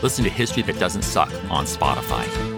Listen to History That Doesn't Suck on Spotify.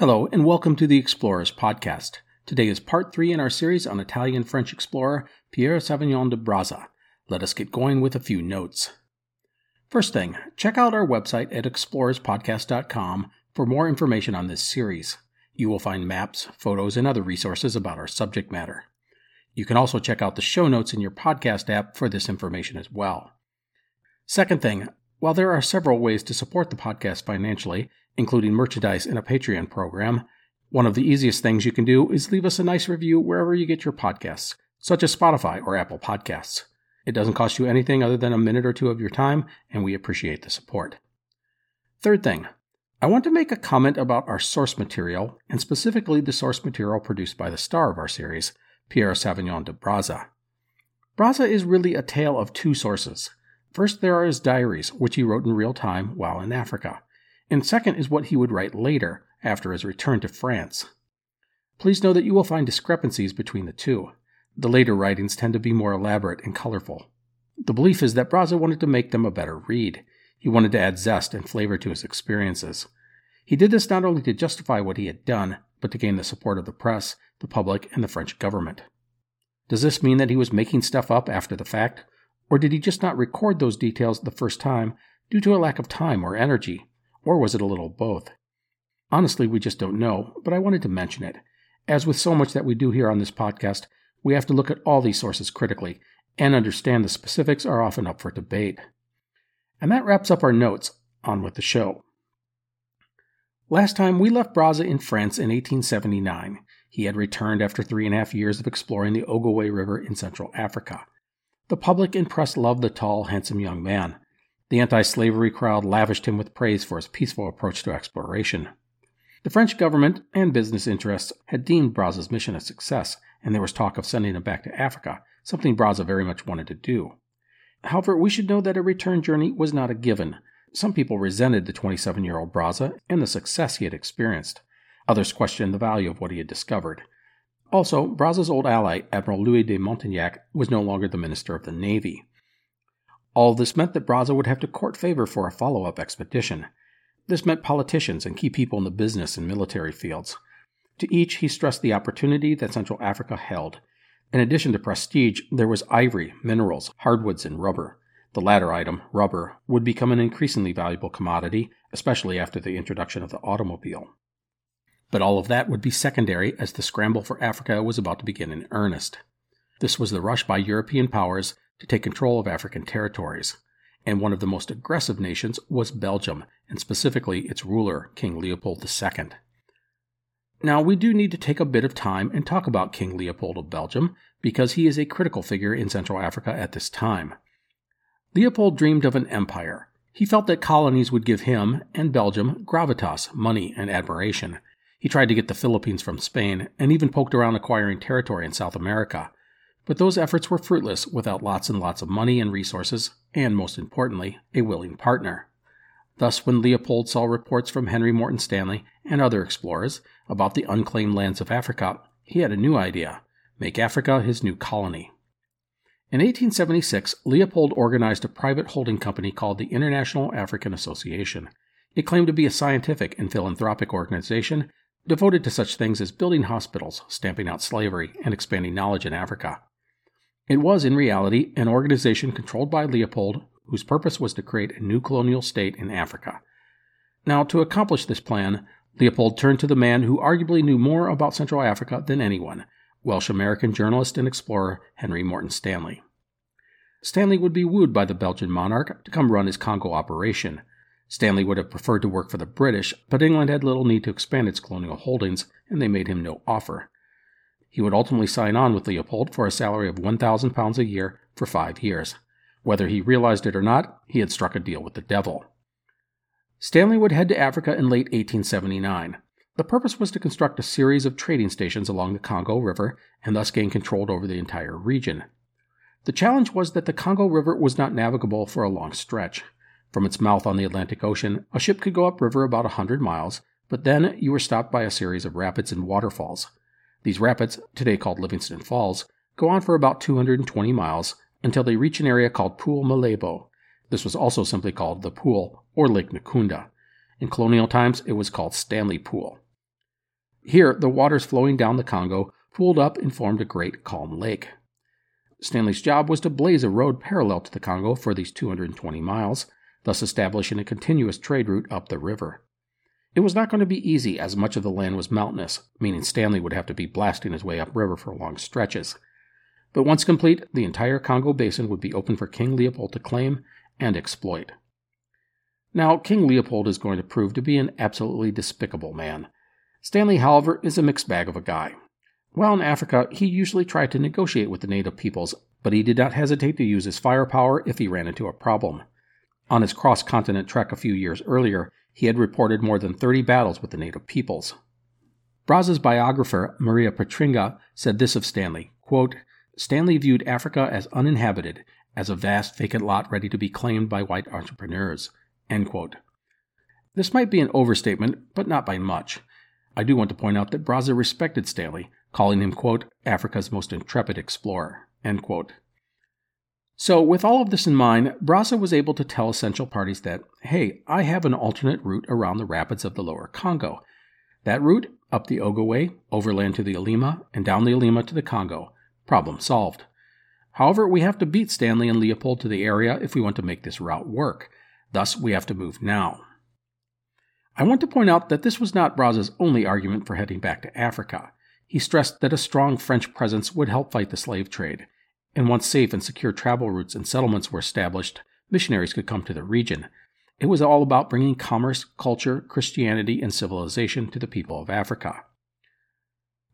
Hello, and welcome to the Explorers Podcast. Today is part three in our series on Italian French explorer Pierre Savorgnan de Brazza. Let us get going with a few notes. First thing, check out our website at explorerspodcast.com for more information on this series. You will find maps, photos, and other resources about our subject matter. You can also check out the show notes in your podcast app for this information as well. Second thing, while there are several ways to support the podcast financially, including merchandise and a Patreon program, one of the easiest things you can do is leave us a nice review wherever you get your podcasts, such as Spotify or Apple Podcasts. It doesn't cost you anything other than a minute or two of your time, and we appreciate the support. Third thing, I want to make a comment about our source material, and specifically the source material produced by the star of our series, Pierre Savorgnan de Brazza. Brazza is really a tale of two sources. First, there are his diaries, which he wrote in real time while in Africa. And second is what he would write later, after his return to France. Please know that you will find discrepancies between the two. The later writings tend to be more elaborate and colorful. The belief is that Brazza wanted to make them a better read. He wanted to add zest and flavor to his experiences. He did this not only to justify what he had done, but to gain the support of the press, the public, and the French government. Does this mean that he was making stuff up after the fact, or did he just not record those details the first time due to a lack of time or energy? Or was it a little both? Honestly, we just don't know, but I wanted to mention it. As with so much that we do here on this podcast, we have to look at all these sources critically and understand the specifics are often up for debate. And that wraps up our notes. On with the show. Last time we left Brazza in France in 1879. He had returned after three and a half years of exploring the Ogowé River in Central Africa. The public and press loved the tall, handsome young man. The anti slavery crowd lavished him with praise for his peaceful approach to exploration. The French government and business interests had deemed Brazza's mission a success, and there was talk of sending him back to Africa, something Brazza very much wanted to do. However, we should know that a return journey was not a given. Some people resented the 27 year old Brazza and the success he had experienced. Others questioned the value of what he had discovered. Also, Brazza's old ally, Admiral Louis de Montaignac, was no longer the Minister of the Navy. All this meant that Brazza would have to court favor for a follow up expedition. This meant politicians and key people in the business and military fields. To each, he stressed the opportunity that Central Africa held. In addition to prestige, there was ivory, minerals, hardwoods, and rubber. The latter item, rubber, would become an increasingly valuable commodity, especially after the introduction of the automobile. But all of that would be secondary as the scramble for Africa was about to begin in earnest. This was the rush by European powers to take control of African territories, and one of the most aggressive nations was Belgium, and specifically its ruler, King Leopold II. Now, we do need to take a bit of time and talk about King Leopold of Belgium, because he is a critical figure in Central Africa at this time. Leopold dreamed of an empire. He felt that colonies would give him and Belgium gravitas, money, and admiration, he tried to get the Philippines from Spain and even poked around acquiring territory in South America. But those efforts were fruitless without lots and lots of money and resources, and most importantly, a willing partner. Thus, when Leopold saw reports from Henry Morton Stanley and other explorers about the unclaimed lands of Africa, he had a new idea make Africa his new colony. In 1876, Leopold organized a private holding company called the International African Association. It claimed to be a scientific and philanthropic organization devoted to such things as building hospitals, stamping out slavery, and expanding knowledge in Africa. It was, in reality, an organization controlled by Leopold whose purpose was to create a new colonial state in Africa. Now, to accomplish this plan, Leopold turned to the man who arguably knew more about Central Africa than anyone Welsh American journalist and explorer Henry Morton Stanley. Stanley would be wooed by the Belgian monarch to come run his Congo operation. Stanley would have preferred to work for the British, but England had little need to expand its colonial holdings, and they made him no offer. He would ultimately sign on with Leopold for a salary of £1,000 a year for five years. Whether he realized it or not, he had struck a deal with the devil. Stanley would head to Africa in late 1879. The purpose was to construct a series of trading stations along the Congo River and thus gain control over the entire region. The challenge was that the Congo River was not navigable for a long stretch. From its mouth on the Atlantic Ocean, a ship could go upriver about a hundred miles, but then you were stopped by a series of rapids and waterfalls. These rapids, today called Livingstone Falls, go on for about 220 miles until they reach an area called Pool Malebo. This was also simply called the Pool or Lake Nakunda. In colonial times, it was called Stanley Pool. Here, the waters flowing down the Congo pooled up and formed a great calm lake. Stanley's job was to blaze a road parallel to the Congo for these 220 miles, thus establishing a continuous trade route up the river. It was not going to be easy as much of the land was mountainous, meaning Stanley would have to be blasting his way upriver for long stretches. But once complete, the entire Congo basin would be open for King Leopold to claim and exploit. Now, King Leopold is going to prove to be an absolutely despicable man. Stanley, however, is a mixed bag of a guy. While in Africa, he usually tried to negotiate with the native peoples, but he did not hesitate to use his firepower if he ran into a problem. On his cross continent trek a few years earlier, he had reported more than 30 battles with the native peoples. Brazza's biographer, Maria Petringa, said this of Stanley quote, Stanley viewed Africa as uninhabited, as a vast vacant lot ready to be claimed by white entrepreneurs. This might be an overstatement, but not by much. I do want to point out that Brazza respected Stanley, calling him, quote, Africa's most intrepid explorer. So, with all of this in mind, Brazza was able to tell essential parties that, hey, I have an alternate route around the rapids of the lower Congo. That route, up the Ogowe, overland to the Alima, and down the Alima to the Congo. Problem solved. However, we have to beat Stanley and Leopold to the area if we want to make this route work. Thus, we have to move now. I want to point out that this was not Brazza's only argument for heading back to Africa. He stressed that a strong French presence would help fight the slave trade and once safe and secure travel routes and settlements were established, missionaries could come to the region. It was all about bringing commerce, culture, Christianity, and civilization to the people of Africa.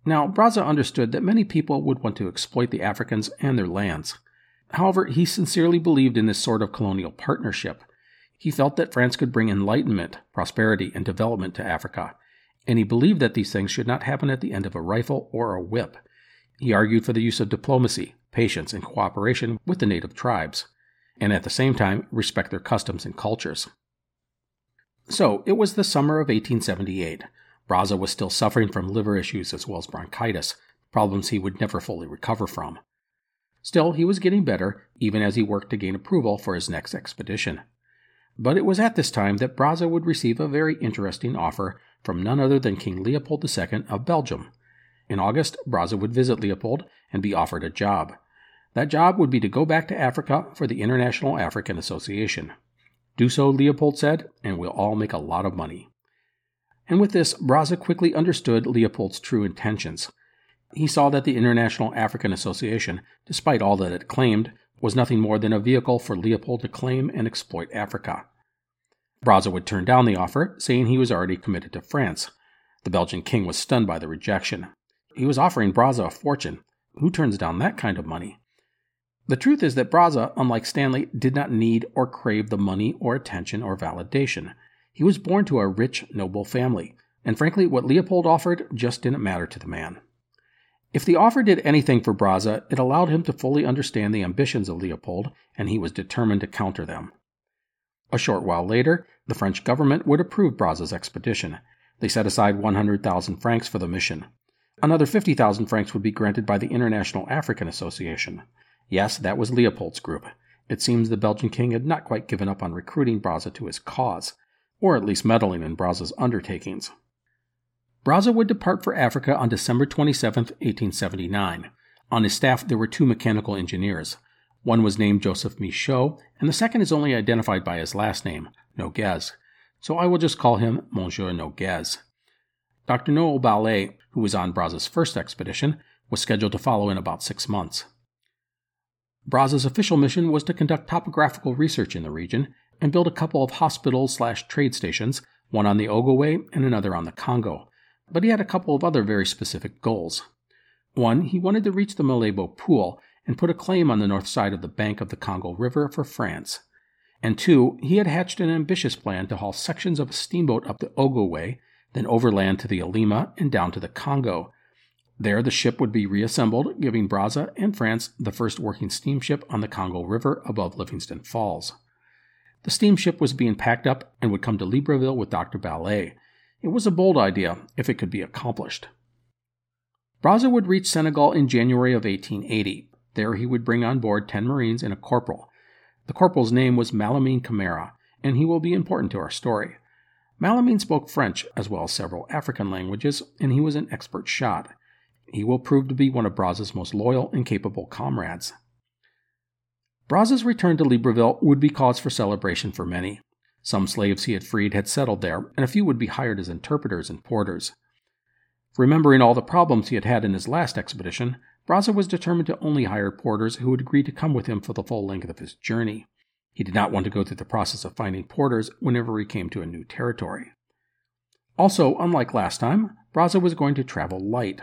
Now, Brazza understood that many people would want to exploit the Africans and their lands. However, he sincerely believed in this sort of colonial partnership. He felt that France could bring enlightenment, prosperity, and development to Africa, and he believed that these things should not happen at the end of a rifle or a whip. He argued for the use of diplomacy, patience, and cooperation with the native tribes, and at the same time respect their customs and cultures. So, it was the summer of 1878. Brazza was still suffering from liver issues as well as bronchitis, problems he would never fully recover from. Still, he was getting better, even as he worked to gain approval for his next expedition. But it was at this time that Brazza would receive a very interesting offer from none other than King Leopold II of Belgium. In August, Brazza would visit Leopold and be offered a job. That job would be to go back to Africa for the International African Association. Do so, Leopold said, and we'll all make a lot of money. And with this, Brazza quickly understood Leopold's true intentions. He saw that the International African Association, despite all that it claimed, was nothing more than a vehicle for Leopold to claim and exploit Africa. Brazza would turn down the offer, saying he was already committed to France. The Belgian king was stunned by the rejection. He was offering Brazza a fortune. Who turns down that kind of money? The truth is that Brazza, unlike Stanley, did not need or crave the money or attention or validation. He was born to a rich, noble family, and frankly, what Leopold offered just didn't matter to the man. If the offer did anything for Brazza, it allowed him to fully understand the ambitions of Leopold, and he was determined to counter them. A short while later, the French government would approve Brazza's expedition. They set aside 100,000 francs for the mission. Another 50,000 francs would be granted by the International African Association. Yes, that was Leopold's group. It seems the Belgian king had not quite given up on recruiting Brazza to his cause. or at least meddling in Brazza's undertakings. Brazza would depart for Africa on December 27, 1879. On his staff, there were two mechanical engineers. One was named Joseph Michaud, and the second is only identified by his last name, Noguez. So I will just call him Monsieur Noguez. Dr. Noel Ballay, who was on Brazza's first expedition, was scheduled to follow in about six months. Brazza's official mission was to conduct topographical research in the region and build a couple of hospitals slash trade stations, one on the Ogowe and another on the Congo. But he had a couple of other very specific goals. One, he wanted to reach the Malebo Pool and put a claim on the north side of the bank of the Congo River for France. And two, he had hatched an ambitious plan to haul sections of a steamboat up the Ogowe, then overland to the Alima and down to the Congo, there, the ship would be reassembled, giving Brazza and France the first working steamship on the Congo River above Livingstone Falls. The steamship was being packed up and would come to Libreville with Dr. Ballay. It was a bold idea if it could be accomplished. Brazza would reach Senegal in January of 1880. There he would bring on board 10 Marines and a corporal. The corporal's name was Malamine Camara, and he will be important to our story. Malamine spoke French as well as several African languages, and he was an expert shot. He will prove to be one of Brazza's most loyal and capable comrades. Brazza's return to Libreville would be cause for celebration for many. Some slaves he had freed had settled there, and a few would be hired as interpreters and porters. Remembering all the problems he had had in his last expedition, Brazza was determined to only hire porters who would agree to come with him for the full length of his journey. He did not want to go through the process of finding porters whenever he came to a new territory. Also, unlike last time, Brazza was going to travel light.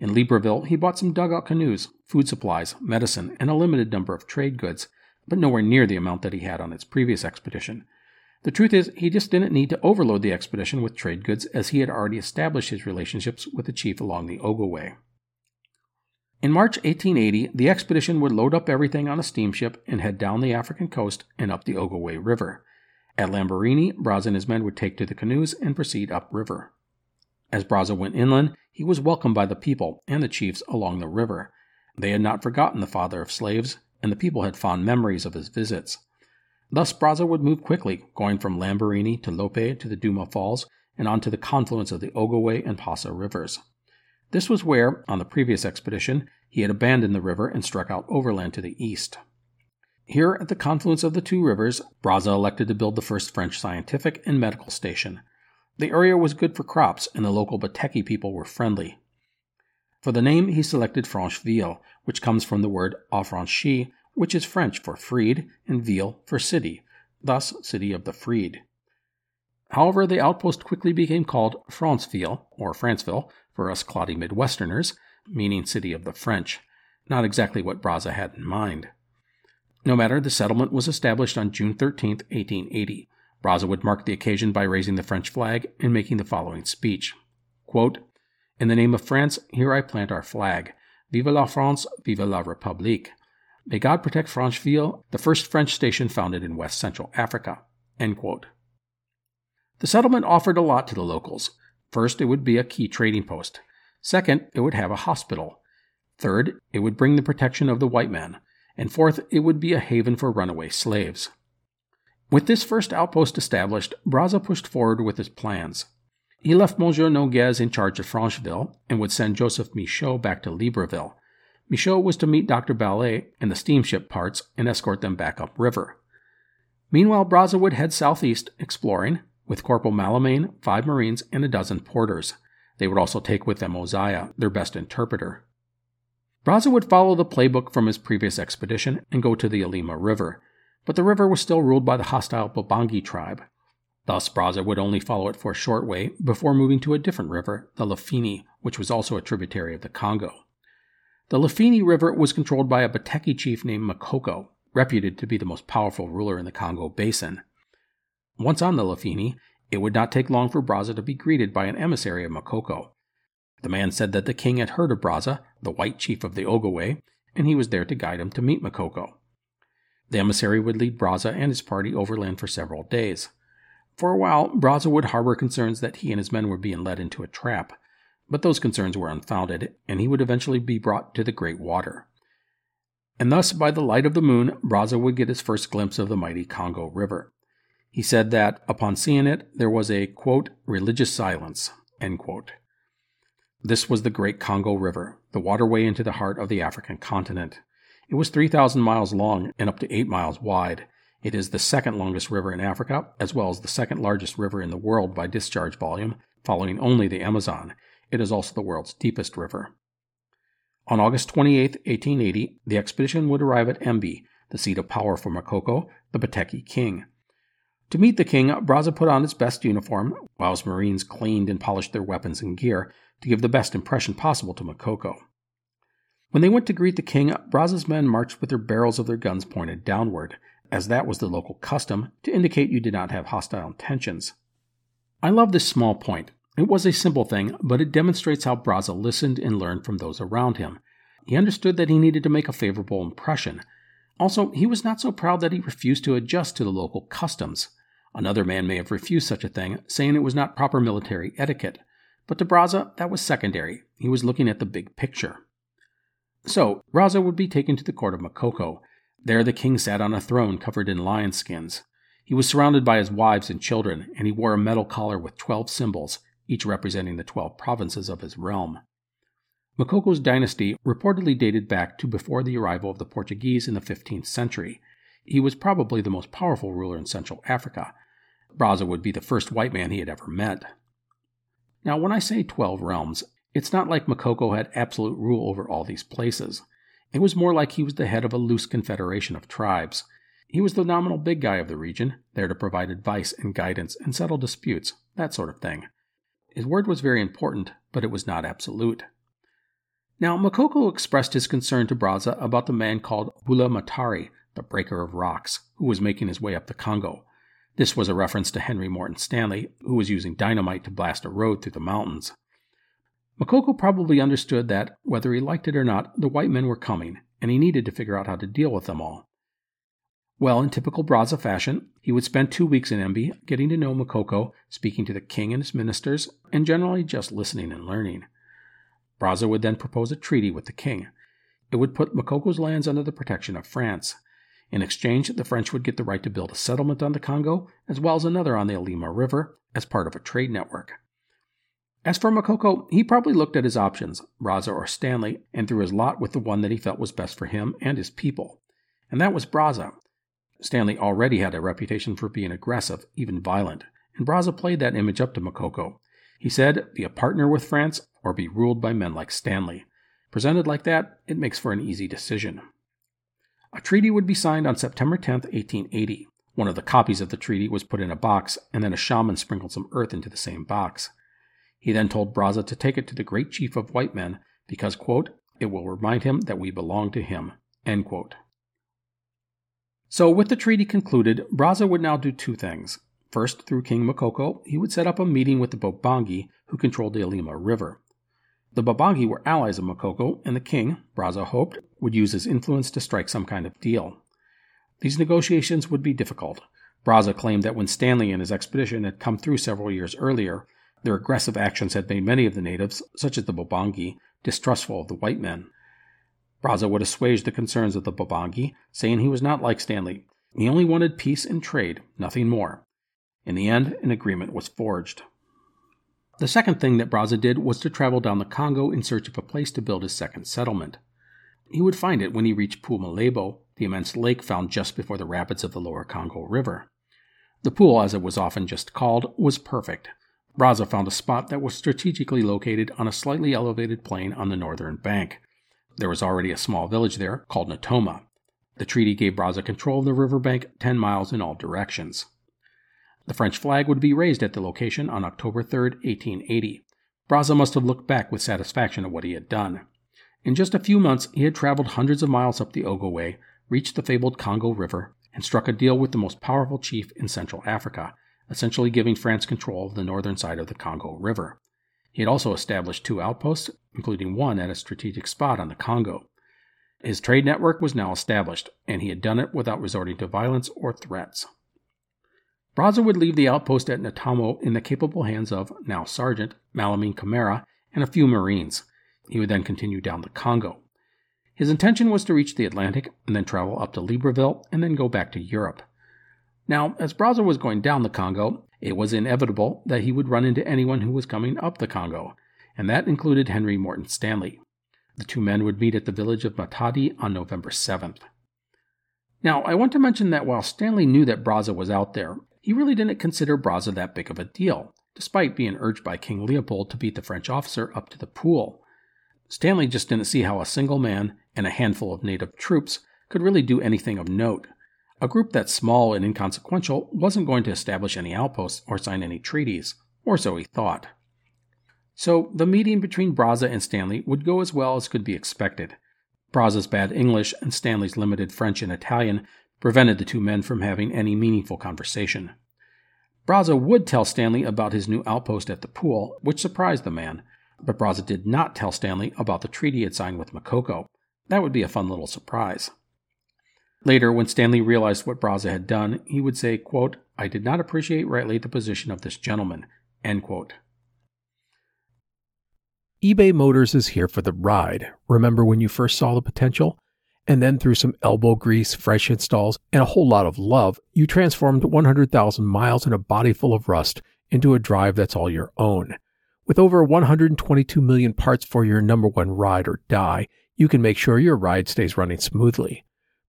In Libreville, he bought some dugout canoes, food supplies, medicine, and a limited number of trade goods, but nowhere near the amount that he had on his previous expedition. The truth is, he just didn't need to overload the expedition with trade goods as he had already established his relationships with the chief along the Ogowe. In March 1880, the expedition would load up everything on a steamship and head down the African coast and up the Ogowe River. At Lambaréné, Brazza and his men would take to the canoes and proceed upriver. As Brazza went inland, he was welcomed by the people and the chiefs along the river. They had not forgotten the father of slaves, and the people had fond memories of his visits. Thus Brazza would move quickly, going from Lambaréné to Lope to the Duma Falls and on to the confluence of the Ogowe and Passa rivers. This was where, on the previous expedition, he had abandoned the river and struck out overland to the east. Here, at the confluence of the two rivers, Brazza elected to build the first French scientific and medical station. The area was good for crops, and the local Bateki people were friendly. For the name, he selected Francheville, which comes from the word affranchi, which is French for freed, and ville for city, thus, city of the freed. However, the outpost quickly became called Franceville, or Franceville, for us cloddy Midwesterners, meaning city of the French, not exactly what Brazza had in mind. No matter, the settlement was established on June 13, 1880. Brazza would mark the occasion by raising the French flag and making the following speech Quote, In the name of France, here I plant our flag. Vive la France, vive la République. May God protect Francheville, the first French station founded in West Central Africa. The settlement offered a lot to the locals. First, it would be a key trading post. Second, it would have a hospital. Third, it would bring the protection of the white man. And fourth, it would be a haven for runaway slaves. With this first outpost established, Brazza pushed forward with his plans. He left Monsieur Noguez in charge of Francheville and would send Joseph Michaud back to Libreville. Michaud was to meet Dr. Ballay and the steamship parts and escort them back upriver. Meanwhile, Brazza would head southeast, exploring, with Corporal Malamine, five Marines, and a dozen porters. They would also take with them Ozaya, their best interpreter. Brazza would follow the playbook from his previous expedition and go to the Alima River but the river was still ruled by the hostile Bobangi tribe. Thus, Brazza would only follow it for a short way before moving to a different river, the Lafini, which was also a tributary of the Congo. The Lafini River was controlled by a Bateki chief named Makoko, reputed to be the most powerful ruler in the Congo basin. Once on the Lafini, it would not take long for Brazza to be greeted by an emissary of Makoko. The man said that the king had heard of Brazza, the white chief of the Ogowe, and he was there to guide him to meet Makoko. The emissary would lead Brazza and his party overland for several days. For a while, Brazza would harbor concerns that he and his men were being led into a trap, but those concerns were unfounded, and he would eventually be brought to the Great Water. And thus, by the light of the moon, Brazza would get his first glimpse of the mighty Congo River. He said that upon seeing it, there was a, quote, religious silence. This was the Great Congo River, the waterway into the heart of the African continent. It was 3,000 miles long and up to 8 miles wide. It is the second longest river in Africa, as well as the second largest river in the world by discharge volume, following only the Amazon. It is also the world's deepest river. On August 28, 1880, the expedition would arrive at Embi, the seat of power for Makoko, the Bateki king. To meet the king, Brazza put on his best uniform, while his marines cleaned and polished their weapons and gear to give the best impression possible to Makoko. When they went to greet the king, Brazza's men marched with their barrels of their guns pointed downward, as that was the local custom to indicate you did not have hostile intentions. I love this small point. It was a simple thing, but it demonstrates how Brazza listened and learned from those around him. He understood that he needed to make a favorable impression. Also, he was not so proud that he refused to adjust to the local customs. Another man may have refused such a thing, saying it was not proper military etiquette. But to Brazza, that was secondary. He was looking at the big picture. So, Brazza would be taken to the court of Makoko. There the king sat on a throne covered in lion skins. He was surrounded by his wives and children, and he wore a metal collar with twelve symbols, each representing the twelve provinces of his realm. Makoko's dynasty reportedly dated back to before the arrival of the Portuguese in the 15th century. He was probably the most powerful ruler in Central Africa. Brazza would be the first white man he had ever met. Now, when I say 12 realms, it's not like Makoko had absolute rule over all these places. It was more like he was the head of a loose confederation of tribes. He was the nominal big guy of the region, there to provide advice and guidance and settle disputes, that sort of thing. His word was very important, but it was not absolute. Now, Makoko expressed his concern to Brazza about the man called Bula Matari, the breaker of rocks, who was making his way up the Congo. This was a reference to Henry Morton Stanley, who was using dynamite to blast a road through the mountains. Makoko probably understood that, whether he liked it or not, the white men were coming, and he needed to figure out how to deal with them all. Well, in typical Brazza fashion, he would spend two weeks in Embi getting to know Makoko, speaking to the king and his ministers, and generally just listening and learning. Brazza would then propose a treaty with the king. It would put Makoko's lands under the protection of France. In exchange, the French would get the right to build a settlement on the Congo, as well as another on the Alima River, as part of a trade network. As for Makoko, he probably looked at his options, Brazza or Stanley, and threw his lot with the one that he felt was best for him and his people. And that was Brazza. Stanley already had a reputation for being aggressive, even violent, and Brazza played that image up to Makoko. He said, be a partner with France or be ruled by men like Stanley. Presented like that, it makes for an easy decision. A treaty would be signed on September 10, 1880. One of the copies of the treaty was put in a box, and then a shaman sprinkled some earth into the same box. He then told Brazza to take it to the great chief of white men because, quote, it will remind him that we belong to him, end quote. So, with the treaty concluded, Brazza would now do two things. First, through King Makoko, he would set up a meeting with the Bobangi, who controlled the Alima River. The Bobangi were allies of Makoko, and the king, Brazza hoped, would use his influence to strike some kind of deal. These negotiations would be difficult. Brazza claimed that when Stanley and his expedition had come through several years earlier, their aggressive actions had made many of the natives, such as the Bobangi, distrustful of the white men. Brazza would assuage the concerns of the Bobangi, saying he was not like Stanley. He only wanted peace and trade, nothing more. In the end, an agreement was forged. The second thing that Brazza did was to travel down the Congo in search of a place to build his second settlement. He would find it when he reached Pool Malebo, the immense lake found just before the rapids of the lower Congo River. The pool, as it was often just called, was perfect. Brazza found a spot that was strategically located on a slightly elevated plain on the northern bank. There was already a small village there called Natoma. The treaty gave Brazza control of the riverbank 10 miles in all directions. The French flag would be raised at the location on October 3, 1880. Brazza must have looked back with satisfaction at what he had done. In just a few months, he had traveled hundreds of miles up the Ogowé, reached the fabled Congo River, and struck a deal with the most powerful chief in Central Africa, essentially giving France control of the northern side of the Congo River. He had also established two outposts, including one at a strategic spot on the Congo. His trade network was now established, and he had done it without resorting to violence or threats. Brazza would leave the outpost at Natoma in the capable hands of, now Sergeant, Malamine Camara, and a few Marines. He would then continue down the Congo. His intention was to reach the Atlantic and then travel up to Libreville and then go back to Europe. Now, as Brazza was going down the Congo, it was inevitable that he would run into anyone who was coming up the Congo, and that included Henry Morton Stanley. The two men would meet at the village of Matadi on November 7th. Now, I want to mention that while Stanley knew that Brazza was out there, he really didn't consider Brazza that big of a deal, despite being urged by King Leopold to beat the French officer up to the pool. Stanley just didn't see how a single man and a handful of native troops could really do anything of note. A group that small and inconsequential wasn't going to establish any outposts or sign any treaties, or so he thought. So the meeting between Brazza and Stanley would go as well as could be expected. Brazza's bad English and Stanley's limited French and Italian prevented the two men from having any meaningful conversation. Brazza would tell Stanley about his new outpost at the pool, which surprised the man, but Brazza did not tell Stanley about the treaty he had signed with Makoko. That would be a fun little surprise. Later, when Stanley realized what Brazza had done, he would say, quote, I did not appreciate rightly the position of this gentleman. End quote eBay Motors is here for the ride. Remember when you first saw the potential? And then through some elbow grease, fresh installs, and a whole lot of love, you transformed 100,000 miles and a body full of rust into a drive that's all your own. With over 122 million parts for your number one ride or die, you can make sure your ride stays running smoothly.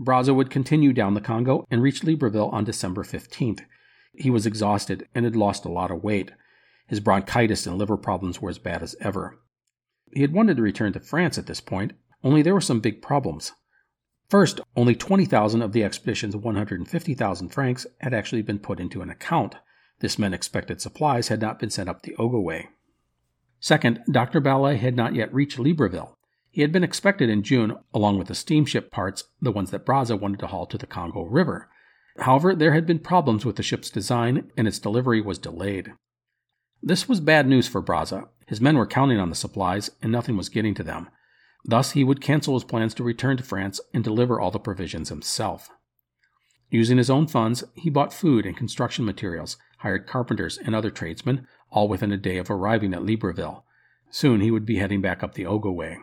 Brazza would continue down the Congo and reach Libreville on December 15th. He was exhausted and had lost a lot of weight. His bronchitis and liver problems were as bad as ever. He had wanted to return to France at this point, only there were some big problems. First, only 20,000 of the expedition's 150,000 francs had actually been put into an account. This meant expected supplies had not been sent up the Ogowe. Second, Dr. Ballay had not yet reached Libreville. He had been expected in June, along with the steamship parts, the ones that Brazza wanted to haul to the Congo River. However, there had been problems with the ship's design, and its delivery was delayed. This was bad news for Brazza. His men were counting on the supplies, and nothing was getting to them. Thus, he would cancel his plans to return to France and deliver all the provisions himself. Using his own funds, he bought food and construction materials, hired carpenters and other tradesmen, all within a day of arriving at Libreville. Soon he would be heading back up the Ogowe.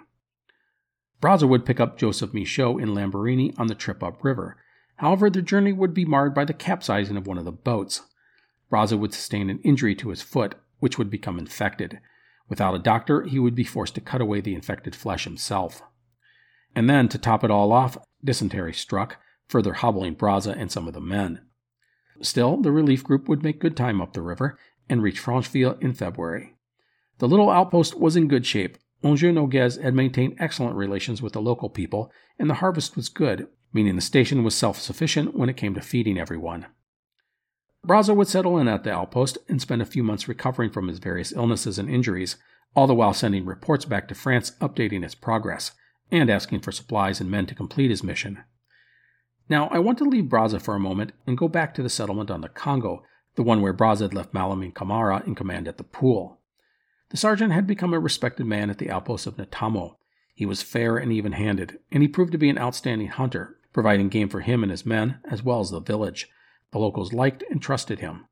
Brazza would pick up Joseph Michaud in Lambaréné on the trip upriver. However, the journey would be marred by the capsizing of one of the boats. Brazza would sustain an injury to his foot which would become infected. Without a doctor, he would be forced to cut away the infected flesh himself. And then, to top it all off, dysentery struck, further hobbling Brazza and some of the men. Still, the relief group would make good time up the river and reach Francheville in February. The little outpost was in good shape. Monsieur Noguez had maintained excellent relations with the local people, and the harvest was good, meaning the station was self sufficient when it came to feeding everyone. Brazza would settle in at the outpost and spend a few months recovering from his various illnesses and injuries, all the while sending reports back to France updating its progress and asking for supplies and men to complete his mission. Now, I want to leave Brazza for a moment and go back to the settlement on the Congo, the one where Brazza had left Malamine Camara in command at the pool. The sergeant had become a respected man at the outpost of Natamo. He was fair and even handed, and he proved to be an outstanding hunter, providing game for him and his men, as well as the village, the locals liked and trusted him.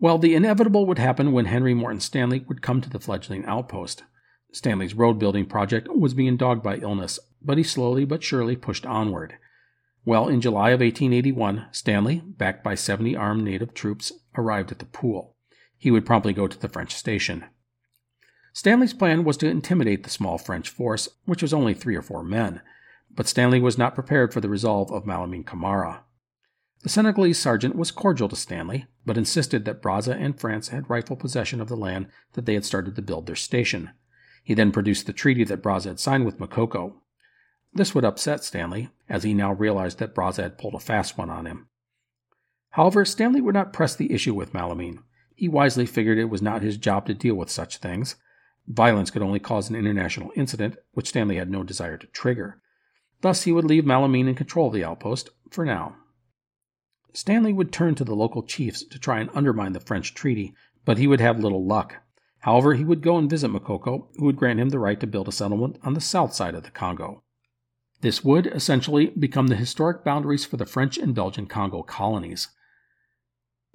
Well, the inevitable would happen when Henry Morton Stanley would come to the fledgling outpost. Stanley's road building project was being dogged by illness, but he slowly but surely pushed onward. Well, in July of 1881, Stanley, backed by 70 armed native troops, arrived at the pool. He would promptly go to the French station. Stanley's plan was to intimidate the small French force, which was only three or four men, but Stanley was not prepared for the resolve of Malamine Camara. The Senegalese sergeant was cordial to Stanley, but insisted that Brazza and France had rightful possession of the land that they had started to build their station. He then produced the treaty that Brazza had signed with Makoko. This would upset Stanley, as he now realized that Brazza had pulled a fast one on him. However, Stanley would not press the issue with Malamine. He wisely figured it was not his job to deal with such things. Violence could only cause an international incident, which Stanley had no desire to trigger. Thus, he would leave Malamine in control of the outpost, for now. Stanley would turn to the local chiefs to try and undermine the French treaty, but he would have little luck. However, he would go and visit Makoko, who would grant him the right to build a settlement on the south side of the Congo. This would essentially become the historic boundaries for the French and Belgian Congo colonies.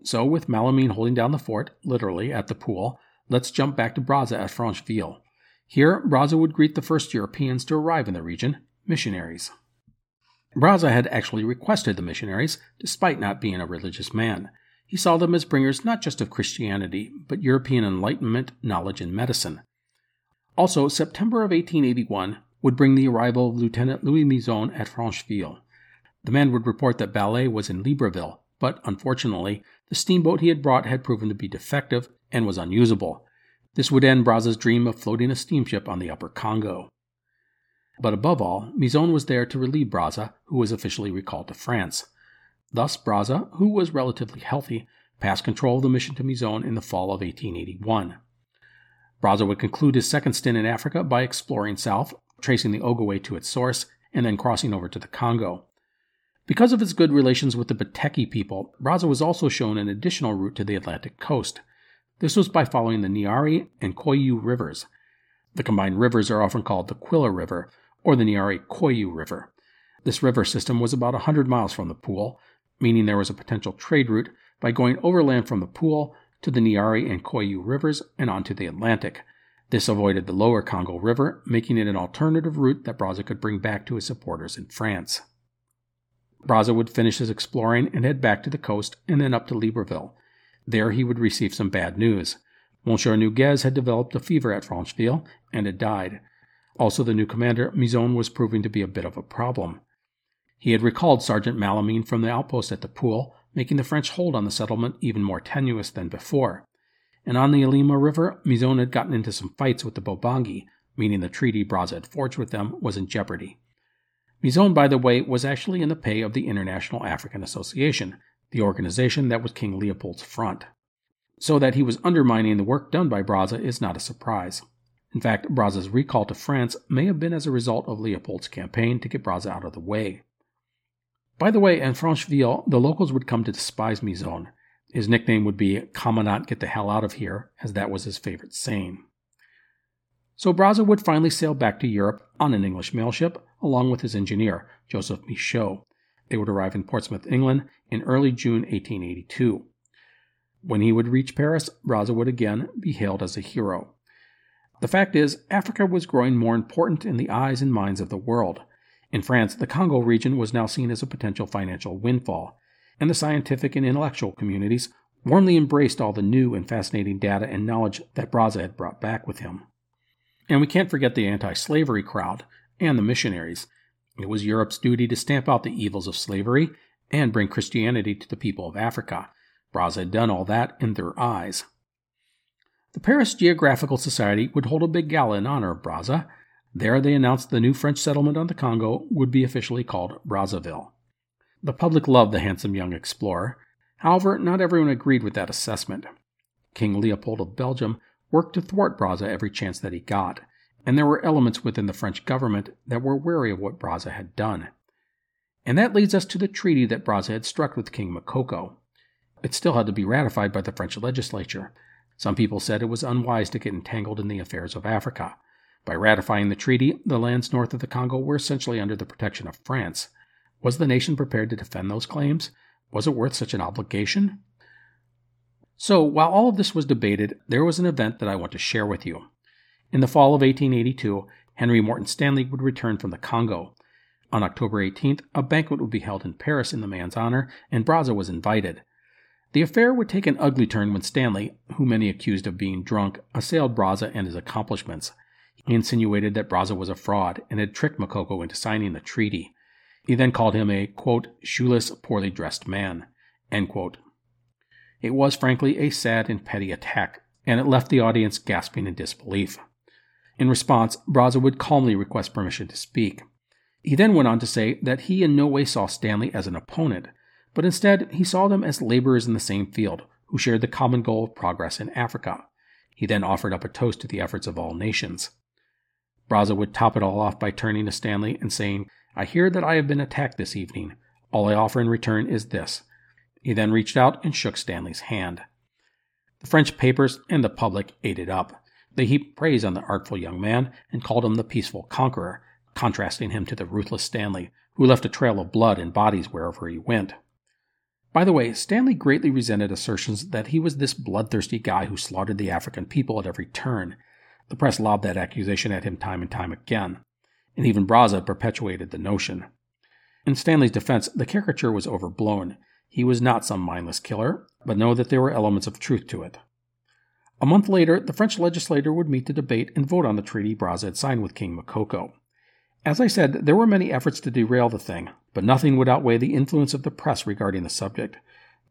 So, with Malamine holding down the fort, literally, at the pool, let's jump back to Brazza at Francheville. Here, Brazza would greet the first Europeans to arrive in the region, missionaries. Brazza had actually requested the missionaries, despite not being a religious man. He saw them as bringers not just of Christianity, but European Enlightenment, knowledge, and medicine. Also, September of 1881 would bring the arrival of Lieutenant Louis Mizon at Francheville. The man would report that Ballay was in Libreville, but unfortunately, the steamboat he had brought had proven to be defective and was unusable. This would end Brazza's dream of floating a steamship on the upper Congo. But above all, Mizon was there to relieve Brazza, who was officially recalled to France. Thus, Brazza, who was relatively healthy, passed control of the mission to Mizon in the fall of 1881. Brazza would conclude his second stint in Africa by exploring south, tracing the Ogowe to its source, and then crossing over to the Congo. Because of his good relations with the Bateki people, Brazza was also shown an additional route to the Atlantic coast. This was by following the Niari and Koyu rivers. The combined rivers are often called the Kouilou River or the Niari Koyu River. This river system was about 100 miles from the pool, meaning there was a potential trade route by going overland from the pool to the Niari and Koyu rivers and onto the Atlantic. This avoided the lower Congo River, making it an alternative route that Brazza could bring back to his supporters in France. Brazza would finish his exploring and head back to the coast and then up to Libreville. There he would receive some bad news. Monsieur Noguez had developed a fever at Francheville and had died. Also, the new commander, Mizon, was proving to be a bit of a problem. He had recalled Sergeant Malamine from the outpost at the pool, making the French hold on the settlement even more tenuous than before. And on the Alima River, Mizon had gotten into some fights with the Bobangi, meaning the treaty Brazza had forged with them was in jeopardy. Mizon, by the way, was actually in the pay of the International African Association, the organization that was King Leopold's front. So that he was undermining the work done by Brazza is not a surprise. In fact, Brazza's recall to France may have been as a result of Leopold's campaign to get Brazza out of the way. By the way, in Francheville, the locals would come to despise Mizon. His nickname would be Commandant Get the Hell Out of Here, as that was his favorite saying. So Brazza would finally sail back to Europe on an English mail ship, along with his engineer, Joseph Michaud. They would arrive in Portsmouth, England, in early June 1882. When he would reach Paris, Brazza would again be hailed as a hero. The fact is, Africa was growing more important in the eyes and minds of the world. In France, the Congo region was now seen as a potential financial windfall, and the scientific and intellectual communities warmly embraced all the new and fascinating data and knowledge that Brazza had brought back with him. And we can't forget the anti slavery crowd and the missionaries. It was Europe's duty to stamp out the evils of slavery and bring Christianity to the people of Africa. Brazza had done all that in their eyes. The Paris Geographical Society would hold a big gala in honor of Brazza. There they announced the new French settlement on the Congo would be officially called Brazzaville. The public loved the handsome young explorer. However, not everyone agreed with that assessment. King Leopold of Belgium worked to thwart Brazza every chance that he got, and there were elements within the French government that were wary of what Brazza had done. And that leads us to the treaty that Brazza had struck with King Makoko. It still had to be ratified by the French legislature. Some people said it was unwise to get entangled in the affairs of Africa. By ratifying the treaty, the lands north of the Congo were essentially under the protection of France. Was the nation prepared to defend those claims? Was it worth such an obligation? So, while all of this was debated, there was an event that I want to share with you. In the fall of 1882, Henry Morton Stanley would return from the Congo. On October 18th, a banquet would be held in Paris in the man's honor, and Brazza was invited. The affair would take an ugly turn when Stanley, who many accused of being drunk, assailed Brazza and his accomplishments. He insinuated that Brazza was a fraud and had tricked Makoko into signing the treaty. He then called him a, quote, shoeless, poorly dressed man. It was frankly a sad and petty attack, and it left the audience gasping in disbelief. In response, Brazza would calmly request permission to speak. He then went on to say that he in no way saw Stanley as an opponent, but instead he saw them as laborers in the same field who shared the common goal of progress in Africa. He then offered up a toast to the efforts of all nations. Brazza would top it all off by turning to Stanley and saying, I hear that I have been attacked this evening. All I offer in return is this he then reached out and shook Stanley's hand. The French papers and the public ate it up. They heaped praise on the artful young man and called him the peaceful conqueror, contrasting him to the ruthless Stanley, who left a trail of blood and bodies wherever he went. By the way, Stanley greatly resented assertions that he was this bloodthirsty guy who slaughtered the African people at every turn. The press lobbed that accusation at him time and time again, and even Brazza perpetuated the notion. In Stanley's defense, the caricature was overblown. He was not some mindless killer, but know that there were elements of truth to it. A month later, the French legislature would meet to debate and vote on the treaty Brazza had signed with King Makoko. As I said, there were many efforts to derail the thing, but nothing would outweigh the influence of the press regarding the subject.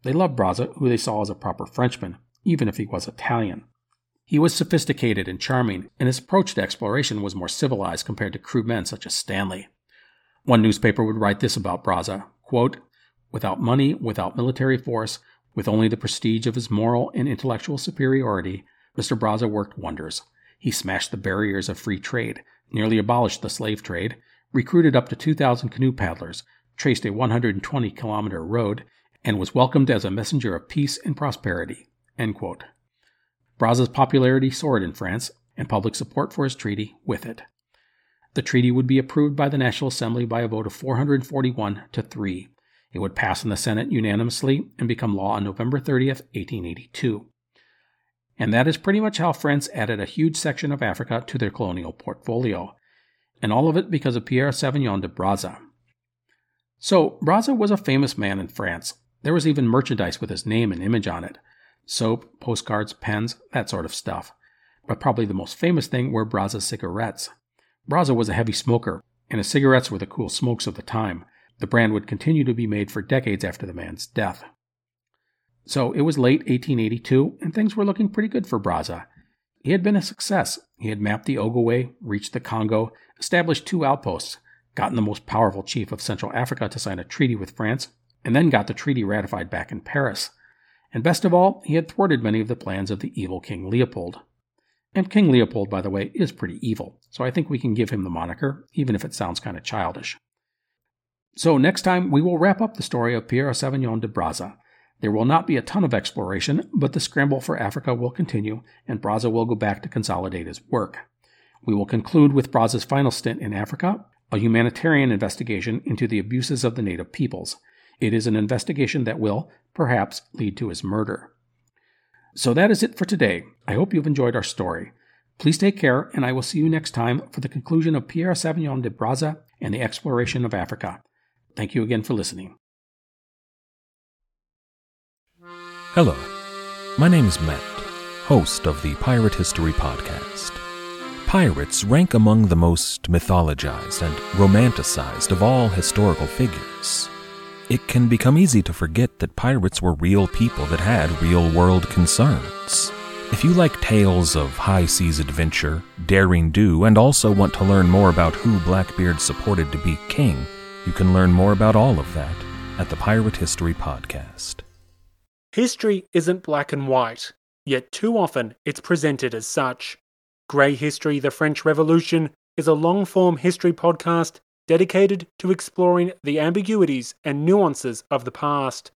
They loved Brazza, who they saw as a proper Frenchman, even if he was Italian. He was sophisticated and charming, and his approach to exploration was more civilized compared to crude men such as Stanley. One newspaper would write this about Brazza quote, Without money, without military force, with only the prestige of his moral and intellectual superiority, Mr. Brazza worked wonders. He smashed the barriers of free trade, nearly abolished the slave trade, recruited up to 2,000 canoe paddlers, traced a 120 kilometer road, and was welcomed as a messenger of peace and prosperity. Brazza's popularity soared in France, and public support for his treaty with it. The treaty would be approved by the National Assembly by a vote of 441 to 3. It would pass in the Senate unanimously and become law on November 30th, 1882. And that is pretty much how France added a huge section of Africa to their colonial portfolio. And all of it because of Pierre Savorgnan de Brazza. So, Brazza was a famous man in France. There was even merchandise with his name and image on it soap, postcards, pens, that sort of stuff. But probably the most famous thing were Brazza cigarettes. Brazza was a heavy smoker, and his cigarettes were the cool smokes of the time. The brand would continue to be made for decades after the man's death. So it was late 1882, and things were looking pretty good for Brazza. He had been a success. He had mapped the Ogowe, reached the Congo, established two outposts, gotten the most powerful chief of Central Africa to sign a treaty with France, and then got the treaty ratified back in Paris. And best of all, he had thwarted many of the plans of the evil King Leopold. And King Leopold, by the way, is pretty evil, so I think we can give him the moniker, even if it sounds kind of childish. So next time, we will wrap up the story of Pierre Savorgnan de Brazza. There will not be a ton of exploration, but the scramble for Africa will continue, and Brazza will go back to consolidate his work. We will conclude with Brazza's final stint in Africa, a humanitarian investigation into the abuses of the native peoples. It is an investigation that will, perhaps, lead to his murder. So that is it for today. I hope you've enjoyed our story. Please take care, and I will see you next time for the conclusion of Pierre Savorgnan de Brazza and the exploration of Africa. Thank you again for listening. Hello, my name is Matt, host of the Pirate History Podcast. Pirates rank among the most mythologized and romanticized of all historical figures. It can become easy to forget that pirates were real people that had real world concerns. If you like tales of high seas adventure, daring do, and also want to learn more about who Blackbeard supported to be king, you can learn more about all of that at the Pirate History Podcast. History isn't black and white, yet too often it's presented as such. Grey History The French Revolution is a long form history podcast dedicated to exploring the ambiguities and nuances of the past.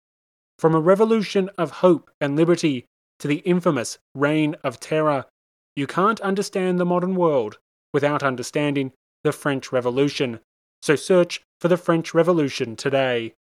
From a revolution of hope and liberty to the infamous Reign of Terror, you can't understand the modern world without understanding the French Revolution. So search for the French Revolution today.